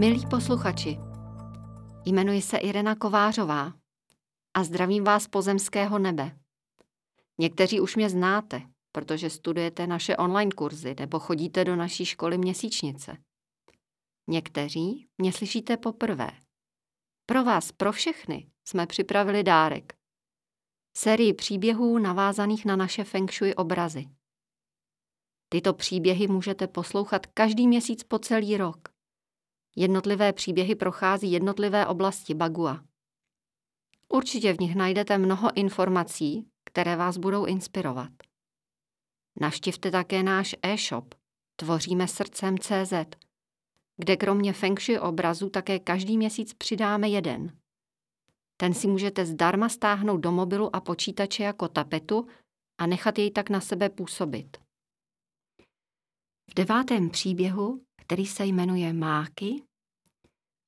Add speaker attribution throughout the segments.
Speaker 1: Milí posluchači, jmenuji se Irena Kovářová a zdravím vás pozemského nebe. Někteří už mě znáte, protože studujete naše online kurzy nebo chodíte do naší školy měsíčnice. Někteří mě slyšíte poprvé. Pro vás, pro všechny, jsme připravili dárek. Sérii příběhů navázaných na naše feng shui obrazy. Tyto příběhy můžete poslouchat každý měsíc po celý rok. Jednotlivé příběhy prochází jednotlivé oblasti Bagua. Určitě v nich najdete mnoho informací, které vás budou inspirovat. Navštivte také náš e-shop Tvoříme srdcem CZ, kde kromě feng shui obrazu také každý měsíc přidáme jeden. Ten si můžete zdarma stáhnout do mobilu a počítače jako tapetu a nechat jej tak na sebe působit. V devátém příběhu, který se jmenuje Máky,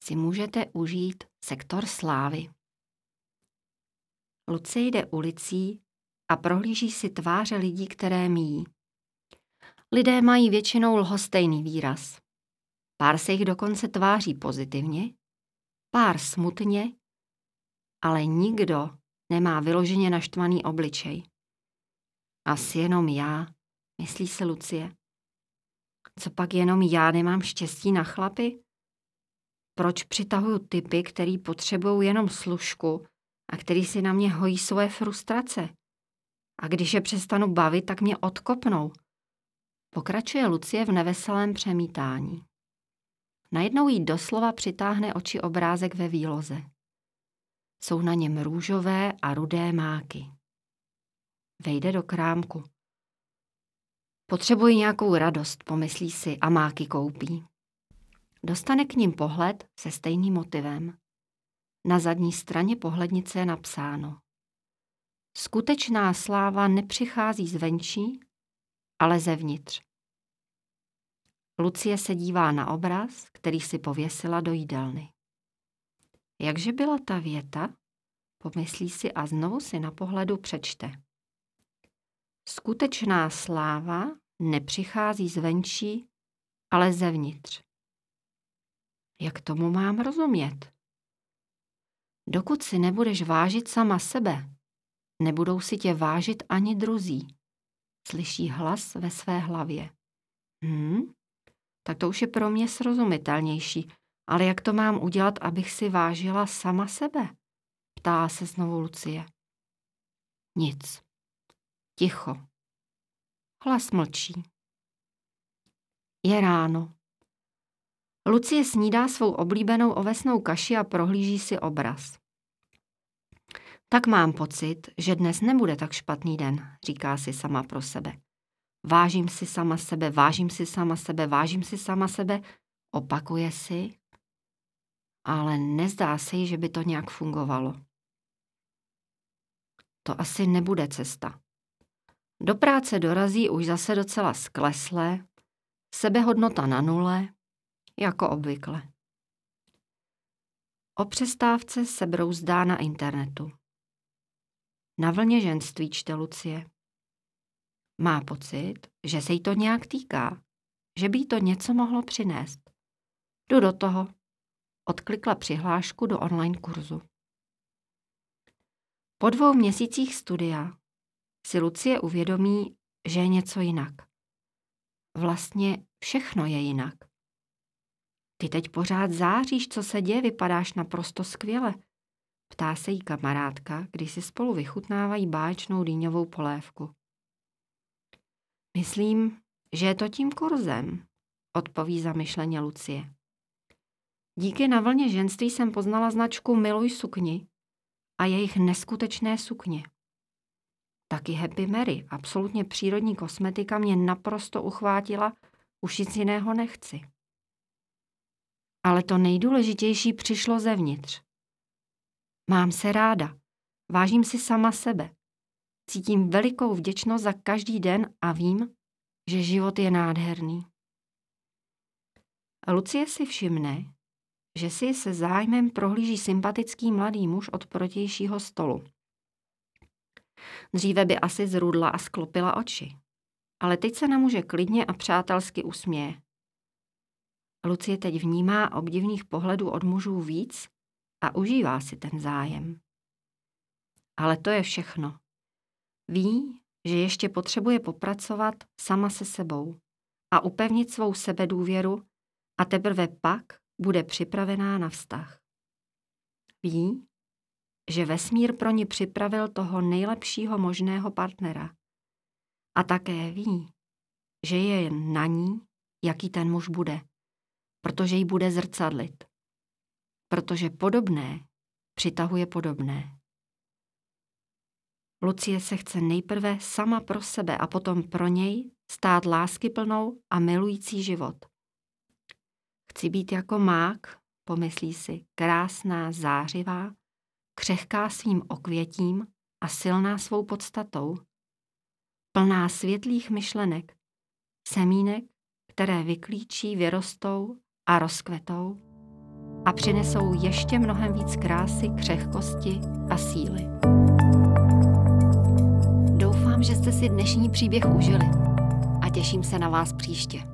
Speaker 1: si můžete užít sektor slávy. Luce jde ulicí a prohlíží si tváře lidí, které míjí. Lidé mají většinou lhostejný výraz. Pár se jich dokonce tváří pozitivně, pár smutně, ale nikdo nemá vyloženě naštvaný obličej. Asi jenom já, myslí se Lucie. Co pak jenom já nemám štěstí na chlapy? Proč přitahuju typy, který potřebují jenom služku a který si na mě hojí svoje frustrace? A když je přestanu bavit, tak mě odkopnou. Pokračuje Lucie v neveselém přemítání. Najednou jí doslova přitáhne oči obrázek ve výloze. Jsou na něm růžové a rudé máky. Vejde do krámku. Potřebuji nějakou radost, pomyslí si a máky koupí. Dostane k ním pohled se stejným motivem. Na zadní straně pohlednice je napsáno. Skutečná sláva nepřichází zvenčí, ale zevnitř. Lucie se dívá na obraz, který si pověsila do jídelny. Jakže byla ta věta? Pomyslí si a znovu si na pohledu přečte. Skutečná sláva nepřichází zvenčí, ale zevnitř. Jak tomu mám rozumět? Dokud si nebudeš vážit sama sebe, nebudou si tě vážit ani druzí. Slyší hlas ve své hlavě. Hm, tak to už je pro mě srozumitelnější. Ale jak to mám udělat, abych si vážila sama sebe? Ptá se znovu Lucie. Nic. Ticho. Hlas mlčí. Je ráno. Lucie snídá svou oblíbenou ovesnou kaši a prohlíží si obraz. Tak mám pocit, že dnes nebude tak špatný den, říká si sama pro sebe. Vážím si sama sebe, vážím si sama sebe, vážím si sama sebe, opakuje si, ale nezdá se jí, že by to nějak fungovalo. To asi nebude cesta. Do práce dorazí už zase docela skleslé, sebehodnota na nule, jako obvykle. O přestávce se brouzdá na internetu. Na vlně ženství čte Lucie. Má pocit, že se jí to nějak týká, že by jí to něco mohlo přinést. Jdu do toho. Odklikla přihlášku do online kurzu. Po dvou měsících studia si Lucie uvědomí, že je něco jinak. Vlastně všechno je jinak. Ty teď pořád záříš, co se děje, vypadáš naprosto skvěle. Ptá se jí kamarádka, když si spolu vychutnávají báječnou dýňovou polévku. Myslím, že je to tím kurzem, odpoví zamyšleně Lucie. Díky na vlně ženství jsem poznala značku Miluj sukni a jejich neskutečné sukně. Taky Happy Mary, absolutně přírodní kosmetika, mě naprosto uchvátila, už nic jiného nechci. Ale to nejdůležitější přišlo zevnitř. Mám se ráda, vážím si sama sebe. Cítím velikou vděčnost za každý den a vím, že život je nádherný. Lucie si všimne, že si se zájmem prohlíží sympatický mladý muž od protějšího stolu. Dříve by asi zrudla a sklopila oči, ale teď se na muže klidně a přátelsky usměje. Lucie teď vnímá obdivných pohledů od mužů víc a užívá si ten zájem. Ale to je všechno. Ví, že ještě potřebuje popracovat sama se sebou a upevnit svou sebedůvěru a teprve pak bude připravená na vztah. Ví, že vesmír pro ní připravil toho nejlepšího možného partnera. A také ví, že je jen na ní, jaký ten muž bude, protože ji bude zrcadlit. Protože podobné přitahuje podobné. Lucie se chce nejprve sama pro sebe a potom pro něj stát láskyplnou a milující život. Chci být jako mák, pomyslí si, krásná, zářivá, křehká svým okvětím a silná svou podstatou. Plná světlých myšlenek, semínek, které vyklíčí, vyrostou a rozkvetou a přinesou ještě mnohem víc krásy, křehkosti a síly. Doufám, že jste si dnešní příběh užili a těším se na vás příště.